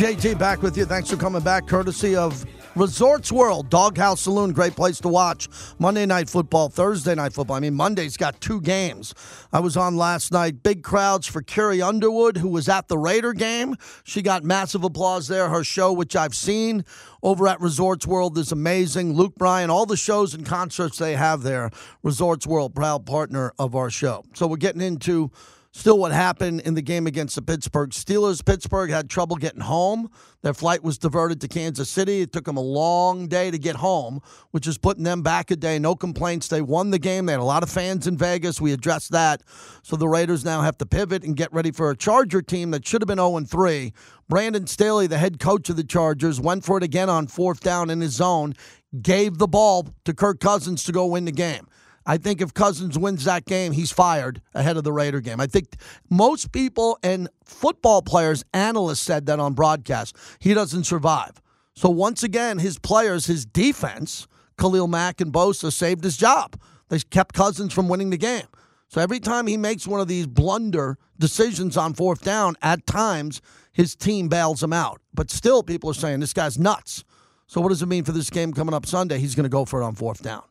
Speaker 3: JT back with you. Thanks for coming back, courtesy of Resorts World, Doghouse Saloon, great place to watch. Monday night football, Thursday night football. I mean, Monday's got two games. I was on last night. Big crowds for Carrie Underwood, who was at the Raider game. She got massive applause there. Her show, which I've seen over at Resorts World, is amazing. Luke Bryan, all the shows and concerts they have there. Resorts World, proud partner of our show. So we're getting into Still, what happened in the game against the Pittsburgh Steelers? Pittsburgh had trouble getting home. Their flight was diverted to Kansas City. It took them a long day to get home, which is putting them back a day. No complaints. They won the game. They had a lot of fans in Vegas. We addressed that. So the Raiders now have to pivot and get ready for a Charger team that should have been 0 3. Brandon Staley, the head coach of the Chargers, went for it again on fourth down in his zone, gave the ball to Kirk Cousins to go win the game. I think if Cousins wins that game, he's fired ahead of the Raider game. I think most people and football players, analysts said that on broadcast. He doesn't survive. So once again, his players, his defense, Khalil Mack and Bosa saved his job. They kept Cousins from winning the game. So every time he makes one of these blunder decisions on fourth down, at times his team bails him out. But still, people are saying this guy's nuts. So what does it mean for this game coming up Sunday? He's going to go for it on fourth down.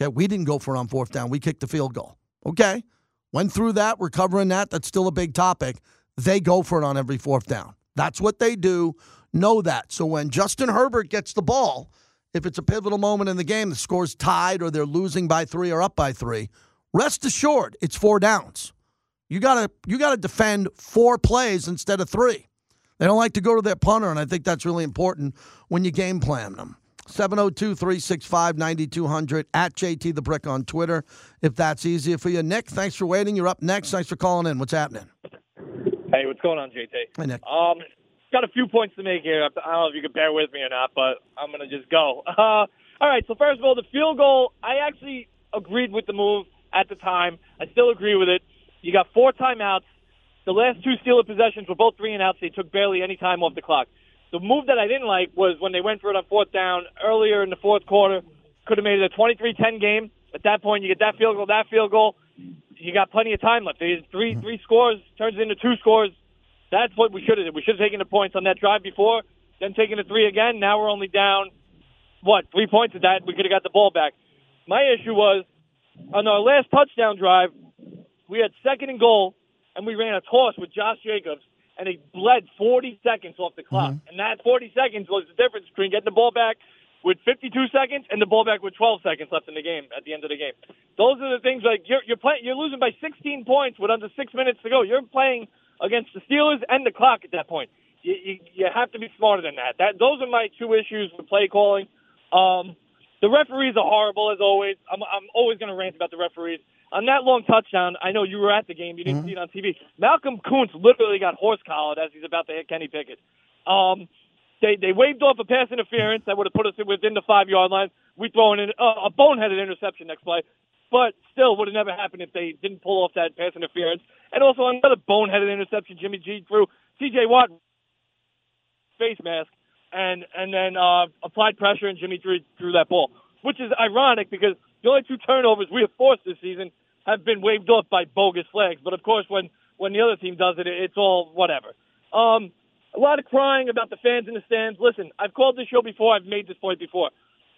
Speaker 3: Okay, we didn't go for it on fourth down. We kicked the field goal. Okay, went through that. We're covering that. That's still a big topic. They go for it on every fourth down. That's what they do. Know that. So when Justin Herbert gets the ball, if it's a pivotal moment in the game, the score's tied or they're losing by three or up by three, rest assured it's four downs. You gotta you gotta defend four plays instead of three. They don't like to go to their punter, and I think that's really important when you game plan them. 702 365 9200 at JT the Brick on Twitter, if that's easier for you. Nick, thanks for waiting. You're up next. Thanks for calling in. What's happening?
Speaker 6: Hey, what's going on, JT?
Speaker 3: Hey, Nick.
Speaker 6: Um, got a few points to make here. I don't know if you can bear with me or not, but I'm gonna just go. Uh, all right. So first of all, the field goal. I actually agreed with the move at the time. I still agree with it. You got four timeouts. The last two Steeler possessions were both three and outs. They took barely any time off the clock. The move that I didn't like was when they went for it on fourth down earlier in the fourth quarter. Could have made it a 23-10 game. At that point, you get that field goal, that field goal. You got plenty of time left. Three three scores turns into two scores. That's what we should have did. We should have taken the points on that drive before, then taken the three again. Now we're only down what three points at that. We could have got the ball back. My issue was on our last touchdown drive, we had second and goal, and we ran a toss with Josh Jacobs, and he bled 40 seconds off the clock. And that 40 seconds was the difference between getting the ball back with 52 seconds and the ball back with 12 seconds left in the game at the end of the game. Those are the things like you're you're playing you're losing by 16 points with under six minutes to go. You're playing against the Steelers and the clock at that point. You, you, you have to be smarter than that. That those are my two issues with play calling. Um, the referees are horrible as always. I'm I'm always going to rant about the referees. On that long touchdown, I know you were at the game. You didn't see it on TV. Malcolm Koonce literally got horse collared as he's about to hit Kenny Pickett. Um, they they waved off a pass interference that would have put us within the five yard line. We throw in uh, a boneheaded interception next play, but still would have never happened if they didn't pull off that pass interference. And also another boneheaded interception Jimmy G threw. T.J. Watt face mask and and then uh, applied pressure and Jimmy threw threw that ball, which is ironic because the only two turnovers we have forced this season have been waved off by bogus flags. But of course, when when the other team does it, it's all whatever. Um, a lot of crying about the fans in the stands. Listen, I've called this show before. I've made this point before.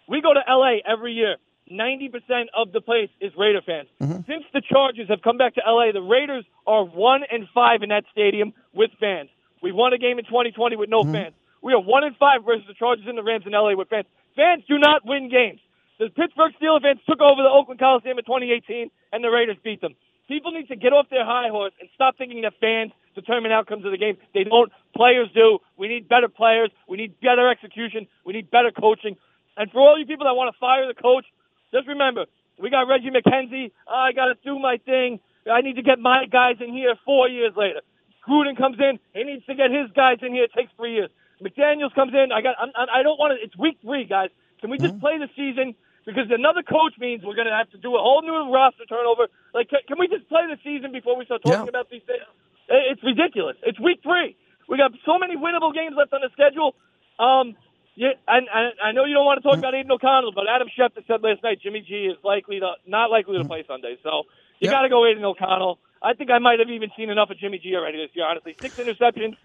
Speaker 6: We go to LA every year. 90% of the place is Raider fans. Since the Chargers have come back to LA, the Raiders are 1 and 5 in that stadium with fans. We won a game in 2020 with no fans. We are 1 and 5 versus the Chargers and the Rams in LA with fans. Fans do not win games. The Pittsburgh Steelers fans took over the Oakland Coliseum in 2018 and the Raiders beat them. People need to get off their high horse and stop thinking that fans determine outcomes of the game. They don't. Players do. We need better players. We need better execution. We need better coaching. And for all you people that want to fire the coach, just remember, we got Reggie McKenzie. Ah, I got to do my thing. I need to get my guys in here four years later. Gruden comes in. He needs to get his guys in here. It takes three years. McDaniels comes in. I got. I'm, I don't want to. It's week three, guys. Can we just mm-hmm. play the season? Because another coach means we're going to have to do a whole new roster turnover. Like, can, can we just play the season before we start talking
Speaker 3: Yeah.
Speaker 6: about these things? It's ridiculous. It's week three. We got so many winnable games left on the schedule. Um, yeah, and, and I know you don't want to talk about Aidan O'Connell, but Adam Schefter said last night Jimmy G is likely to not likely to play Sunday. So you
Speaker 3: Yeah.
Speaker 6: got to go Aidan O'Connell. I think I might have even seen enough of Jimmy G already this year. Honestly, six interceptions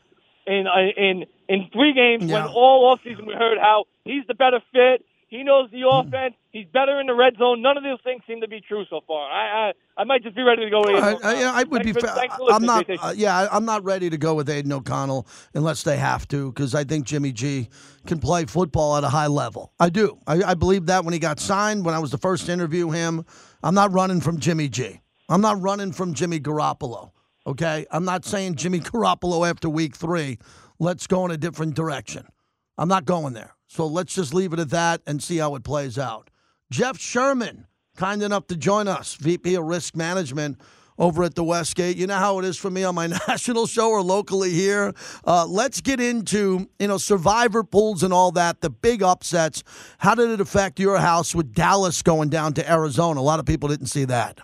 Speaker 6: in uh, in in three games.
Speaker 3: Yeah.
Speaker 6: When all offseason we heard how he's the better fit. He knows the offense. He's better in the red zone. None of those things seem to be true so far. I I, I might just be ready to go. Aidan
Speaker 3: I, I, yeah, I would
Speaker 6: Thanks
Speaker 3: be.
Speaker 6: for-
Speaker 3: fa- I'm not. Uh, yeah, I'm not ready to go with Aidan O'Connell unless they have to, because I think Jimmy G can play football at a high level. I do. I, I believe that when he got signed, when I was the first to interview him, I'm not running from Jimmy G. I'm not running from Jimmy Garoppolo. Okay, I'm not saying Jimmy Garoppolo after week three. Let's go in a different direction. I'm not going there. So let's just leave it at that and see how it plays out. Jeff Sherman, kind enough to join us, VP of Risk Management over at the Westgate. You know how it is for me on my national show or locally here. Uh, let's get into you know survivor pools and all that. The big upsets. How did it affect your house with Dallas going down to Arizona? A lot of people didn't see that.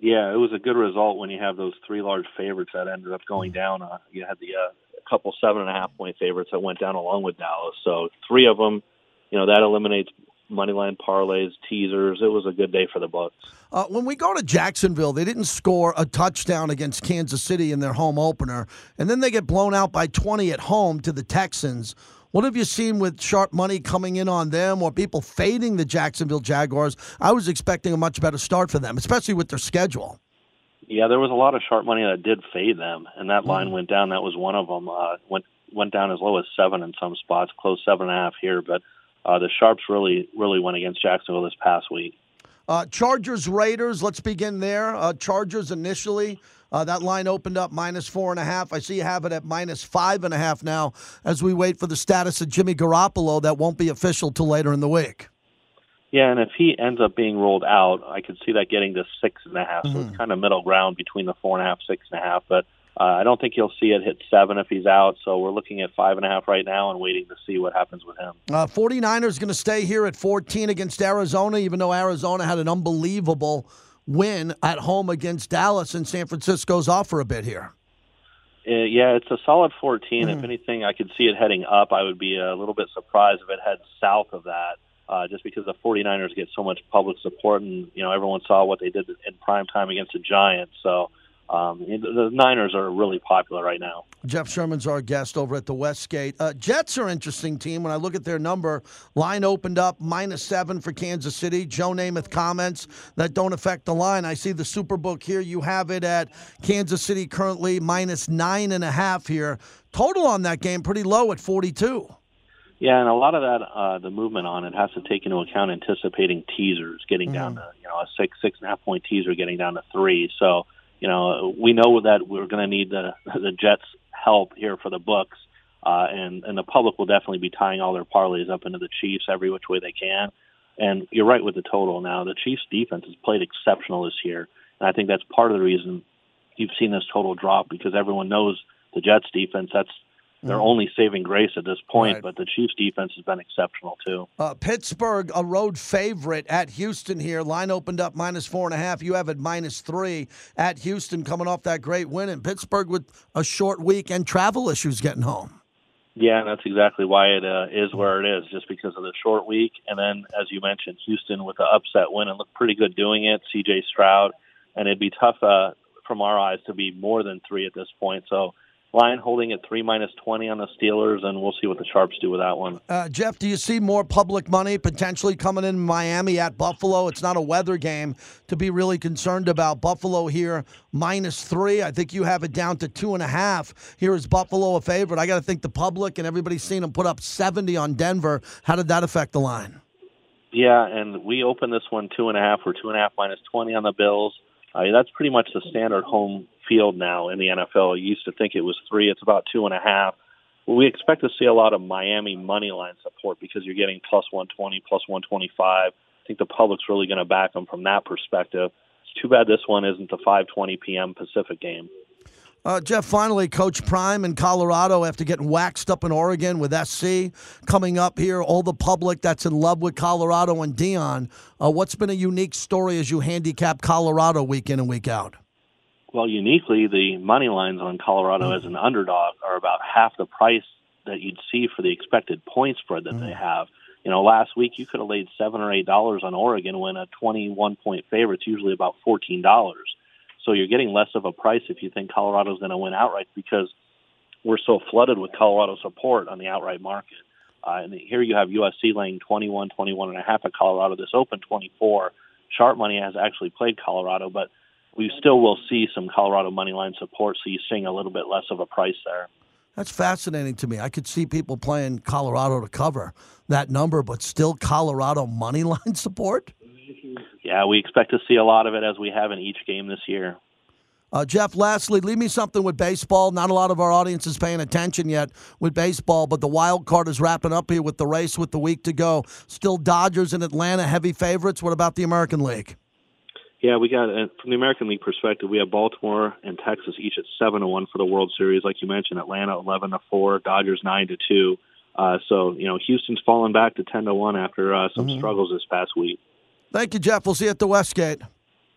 Speaker 7: Yeah, it was a good result when you have those three large favorites that ended up going down. Uh, you had the uh, couple seven and a half point favorites that went down along with Dallas. So three of them, you know, that eliminates money line parlays, teasers. It was a good day for the Bucks.
Speaker 3: Uh, when we go to Jacksonville, they didn't score a touchdown against Kansas City in their home opener, and then they get blown out by 20 at home to the Texans. What have you seen with sharp money coming in on them or people fading the Jacksonville Jaguars? I was expecting a much better start for them, especially with their schedule.
Speaker 7: Yeah, there was a lot of sharp money that did fade them, and that line went down. That was one of them. Uh, went went down as low as seven in some spots, close seven and a half here. But uh, the sharps really really went against Jacksonville this past week.
Speaker 3: Uh, Chargers Raiders. Let's begin there. Uh, Chargers initially. Uh, that line opened up minus four and a half. I see you have it at minus five and a half now as we wait for the status of Jimmy Garoppolo. That won't be official till later in the week.
Speaker 7: Yeah, and if he ends up being rolled out, I could see that getting to six and a half. So it's kind of middle ground between the four and a half, six and a half. But uh, I don't think you'll see it hit seven if he's out. So we're looking at five and a half right now and waiting to see what happens with him.
Speaker 3: Uh, 49ers going to stay here at 14 against Arizona, even though Arizona had an unbelievable win at home against Dallas, and San Francisco's off for a bit here.
Speaker 7: Uh, yeah, it's a solid 14. If anything, I could see it heading up. I would be a little bit surprised if it heads south of that, uh, just because the 49ers get so much public support, and you know everyone saw what they did in prime time against the Giants. So um, the Niners are really popular right now.
Speaker 3: Jeff Sherman's our guest over at the Westgate. Uh, Jets are an interesting team. When I look at their number, line opened up minus seven for Kansas City. Joe Namath comments that don't affect the line. I see the Superbook here. You have it at Kansas City currently minus nine and a half here. Total on that game pretty low at 42.
Speaker 7: Yeah, and a lot of that, uh, the movement on it has to take into account anticipating teasers getting down to you know a six, six and a half point teaser getting down to three. So you know we know that we're going to need the the Jets' help here for the books, uh, and and the public will definitely be tying all their parlays up into the Chiefs every which way they can. And you're right with the total. Now the Chiefs' defense has played exceptional this year, and I think that's part of the reason you've seen this total drop because everyone knows the Jets' defense. That's their only saving grace at this point,
Speaker 3: Right.
Speaker 7: but the Chiefs' defense has been exceptional too.
Speaker 3: Uh, Pittsburgh, a road favorite at Houston here. Line opened up minus four and a half. You have it minus three at Houston, coming off that great win. And Pittsburgh with a short week and travel issues getting home.
Speaker 7: Yeah, and that's exactly why it uh, is where it is, just because of the short week. And then, as you mentioned, Houston with the upset win and looked pretty good doing it. C.J. Stroud, and it'd be tough uh, from our eyes to be more than three at this point. So line holding at three minus twenty on the Steelers, and we'll see what the sharps do with that one.
Speaker 3: Uh, Jeff, do you see more public money potentially coming in Miami at Buffalo? It's not a weather game to be really concerned about. Buffalo here minus three. I think you have it down to two and a half. Here is Buffalo a favorite. I got to think the public and everybody's seen them put up seventy on Denver. How did that affect the line?
Speaker 7: Yeah, and we opened this one two and a half or two and a half minus twenty on the Bills. Uh, that's pretty much the standard home field now in the NFL. You used to think it was three; it's about two and a half. We expect to see a lot of Miami money line support because you're getting plus 120, plus 125. I think the public's really going to back them from that perspective. It's too bad this one isn't the 5:20 p.m. Pacific game.
Speaker 3: Uh, Jeff, finally, Coach Prime in Colorado after getting waxed up in Oregon with SC coming up here. All the public that's in love with Colorado and Deion. Uh, what's been a unique story as you handicap Colorado week in and week out?
Speaker 7: Well, uniquely, the money lines on Colorado as an underdog are about half the price that you'd see for the expected point spread that mm. they have. You know, last week you could have laid seven or eight dollars on Oregon when a twenty-one point favorite's usually about fourteen dollars. So you're getting less of a price if you think Colorado's going to win outright because we're so flooded with Colorado support on the outright market. Uh, and here you have USC laying 21, 21 and a half at Colorado. This open 24. Sharp money has actually played Colorado, but we still will see some Colorado money line support. So you're seeing a little bit less of a price there.
Speaker 3: That's fascinating to me. I could see people playing Colorado to cover that number, but still Colorado money line support.
Speaker 7: Yeah, we expect to see a lot of it as we have in each game this year.
Speaker 3: Uh, Jeff, lastly, leave me something with baseball. Not a lot of our audience is paying attention yet with baseball, but the wild card is wrapping up here with the race with the week to go. Still Dodgers and Atlanta heavy favorites. What about the American League?
Speaker 7: Yeah, we got uh, from the American League perspective, we have Baltimore and Texas each at seven to one for the World Series, like you mentioned. Atlanta eleven to four, Dodgers nine to two. Uh, so you know, Houston's fallen back to ten to one after uh, some mm-hmm. struggles this past week.
Speaker 3: Thank you, Jeff. We'll see you at the Westgate.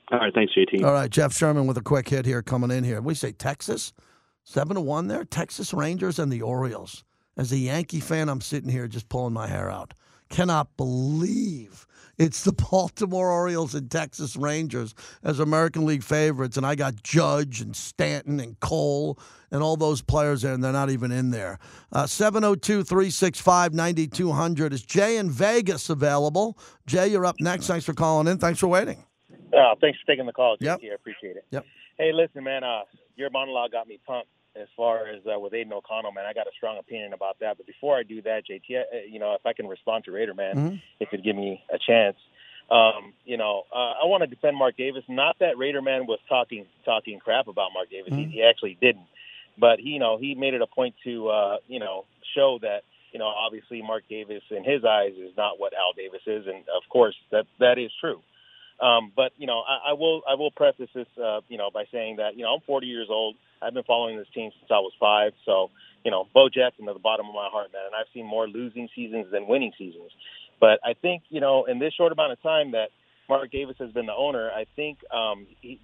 Speaker 7: All right, thanks, JT.
Speaker 3: All right, Jeff Sherman with a quick hit here coming in here. We say Texas, seven to one there. Texas Rangers and the Orioles. As a Yankee fan, I'm sitting here just pulling my hair out. Cannot believe it's the Baltimore Orioles and Texas Rangers as American League favorites. And I got Judge and Stanton and Cole and all those players there, and they're not even in there. Uh, 702 365 9200. Is Jay in Vegas available? Jay, you're up next. Thanks for calling in. Thanks for waiting.
Speaker 8: Uh, thanks for taking the call, JT.
Speaker 3: Yep.
Speaker 8: I appreciate it.
Speaker 3: Yep.
Speaker 8: Hey, listen, man, uh, your monologue got me pumped as far as uh, with Aidan O'Connell, man. I got a strong opinion about that. But before I do that, JT, uh, you know, if I can respond to Raider, man,
Speaker 3: mm-hmm.
Speaker 8: if it give me a chance. Um, you know, uh, I want to defend Mark Davis. Not that Raider man was talking talking crap about Mark Davis.
Speaker 3: Mm-hmm.
Speaker 8: He, he actually didn't. But he, you know, he made it a point to uh, you know show that you know obviously Mark Davis in his eyes is not what Al Davis is, and of course that that is true. Um, but you know, I, I will I will preface this uh, you know by saying that you know I'm 40 years old. I've been following this team since I was five. So you know, Bo Jackson to the bottom of my heart, man. And I've seen more losing seasons than winning seasons. But I think you know, in this short amount of time that Mark Davis has been the owner, I think um, he,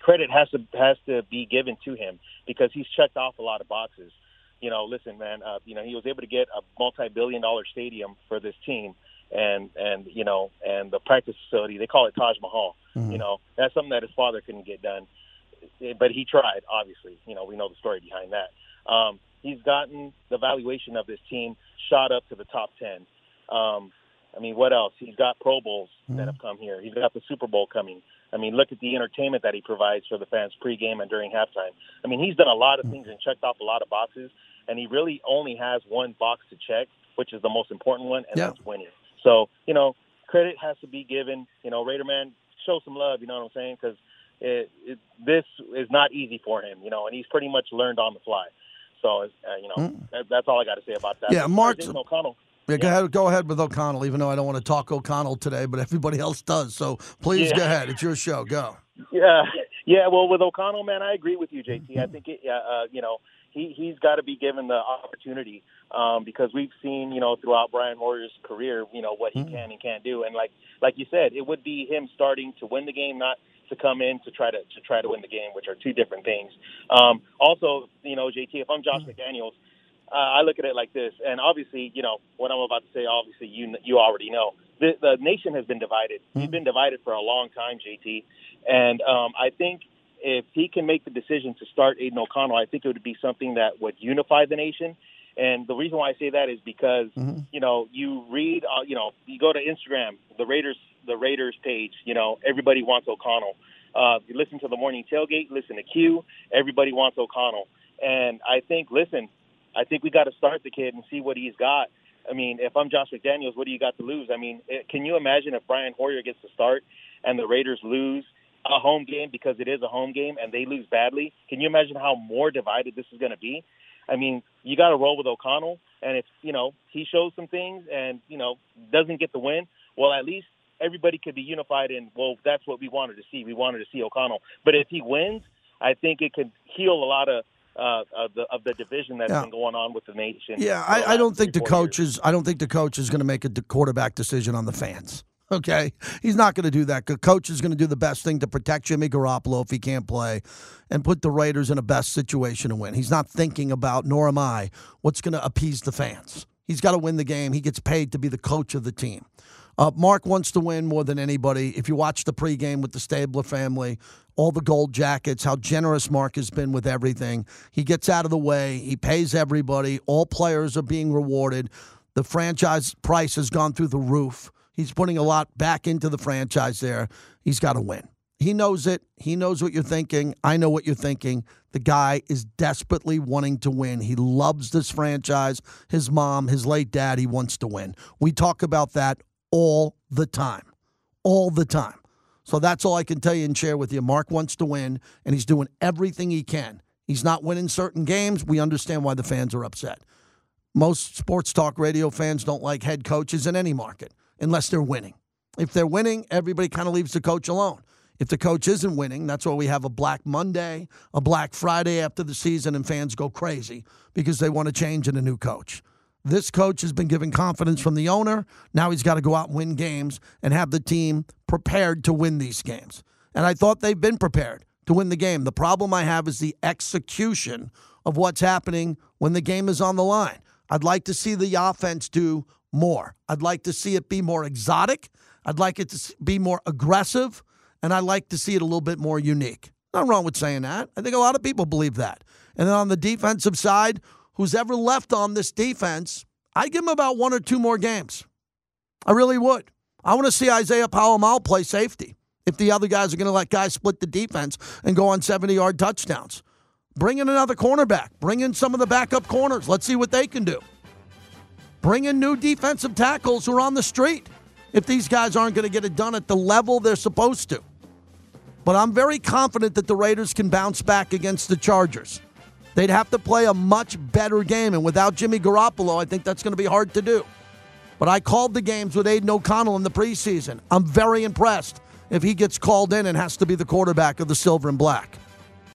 Speaker 8: credit has to has to be given to him because he's checked off a lot of boxes. You know, listen, man. Uh, you know, he was able to get a multi-billion-dollar stadium for this team and and you know and the practice facility they call it Taj Mahal.
Speaker 3: Mm-hmm.
Speaker 8: You know that's something that his father couldn't get done, but he tried. Obviously, you know we know the story behind that. Um, he's gotten the valuation of this team shot up to the top ten. Um, I mean, what else? He's got Pro Bowls
Speaker 3: mm-hmm.
Speaker 8: that have come here. He's got the Super Bowl coming. I mean, look at the entertainment that he provides for the fans pregame and during halftime. I mean, he's done a lot of things and checked off a lot of boxes, and he really only has one box to check, which is the most important one, and
Speaker 3: yeah.
Speaker 8: that's winning. So, you know, credit has to be given. You know, Raider man, show some love. You know what I'm saying? Because it, it, this is not easy for him. You know, and he's pretty much learned on the fly. So, uh, you know,
Speaker 3: Mm.
Speaker 8: that, that's all I got to say about that.
Speaker 3: Yeah,
Speaker 8: As far as
Speaker 3: Mark-
Speaker 8: O'Connell.
Speaker 3: Yeah, go ahead. Go ahead with O'Connell. Even though I don't want to talk O'Connell today, but everybody else does. So please
Speaker 8: Yeah.
Speaker 3: go ahead. It's your show. Go.
Speaker 8: Yeah, yeah. Well, with O'Connell, man, I agree with you, JT. I think it, uh, you know he he's got to be given the opportunity um, because we've seen you know throughout Brian Hoyer's career, you know what he
Speaker 3: Mhm.
Speaker 8: can and can't do, and like like you said, it would be him starting to win the game, not to come in to try to to try to win the game, which are two different things. Um, also, you know, JT, if I'm Josh McDaniels. Uh, I look at it like this, and obviously, you know what I'm about to say. Obviously, you you already know the the nation has been divided. We've been divided for a long time, JT, and um, I think if he can make the decision to start Aidan O'Connell, I think it would be something that would unify the nation. And the reason why I say that is because
Speaker 3: Mm-hmm.
Speaker 8: you know you read, uh, you know, you go to Instagram, the Raiders, the Raiders page. You know, everybody wants O'Connell. Uh, you listen to the morning tailgate, listen to Q. Everybody wants O'Connell, and I think, listen, I think we got to start the kid and see what he's got. I mean, if I'm Josh McDaniels, what do you got to lose? I mean, it, can you imagine if Brian Hoyer gets to start and the Raiders lose a home game because it is a home game and they lose badly? Can you imagine how more divided this is going to be? I mean, you got to roll with O'Connell, and if you know he shows some things and you know doesn't get the win, well, at least everybody could be unified in. Well, that's what we wanted to see. We wanted to see O'Connell, but if he wins, I think it could heal a lot of uh, of the of the division that's
Speaker 3: Yeah.
Speaker 8: been going on with the nation.
Speaker 3: Yeah, I, I don't think the coach is. I don't think the coach is going to make a quarterback decision on the fans. Okay, he's not going to do that. The coach is going to do the best thing to protect Jimmy Garoppolo if he can't play, and put the Raiders in a best situation to win. He's not thinking about, nor am I, what's going to appease the fans. He's got to win the game. He gets paid to be the coach of the team. Uh, Mark wants to win more than anybody. If you watch the pregame with the Stabler family, all the gold jackets, how generous Mark has been with everything. He gets out of the way. He pays everybody. All players are being rewarded. The franchise price has gone through the roof. He's putting a lot back into the franchise there. He's got to win. He knows it. He knows what you're thinking. I know what you're thinking. The guy is desperately wanting to win. He loves this franchise. His mom, his late dad, he wants to win. We talk about that all the time. All the time. So that's all I can tell you and share with you. Mark wants to win, and he's doing everything he can. He's not winning certain games. We understand why the fans are upset. Most sports talk radio fans don't like head coaches in any market unless they're winning. If they're winning, everybody kind of leaves the coach alone. If the coach isn't winning, that's why we have a Black Monday, a Black Friday after the season, and fans go crazy because they want to change in a new coach. This coach has been given confidence from the owner. Now he's got to go out and win games and have the team prepared to win these games. And I thought they've been prepared to win the game. The problem I have is the execution of what's happening when the game is on the line. I'd like to see the offense do more. I'd like to see it be more exotic. I'd like it to be more aggressive. And I'd like to see it a little bit more unique. Nothing wrong with saying that. I think a lot of people believe that. And then on the defensive side, who's ever left on this defense, I'd give him about one or two more games. I really would. I want to see Isaiah Pola-Mao play safety if the other guys are going to let guys split the defense and go on 70 yard touchdowns. Bring in another cornerback. Bring in some of the backup corners. Let's see what they can do. Bring in new defensive tackles who are on the street if these guys aren't going to get it done at the level they're supposed to. But I'm very confident that the Raiders can bounce back against the Chargers. They'd have to play a much better game, and without Jimmy Garoppolo, I think that's going to be hard to do. But I called the games with Aidan O'Connell in the preseason. I'm very impressed if he gets called in and has to be the quarterback of the Silver and Black.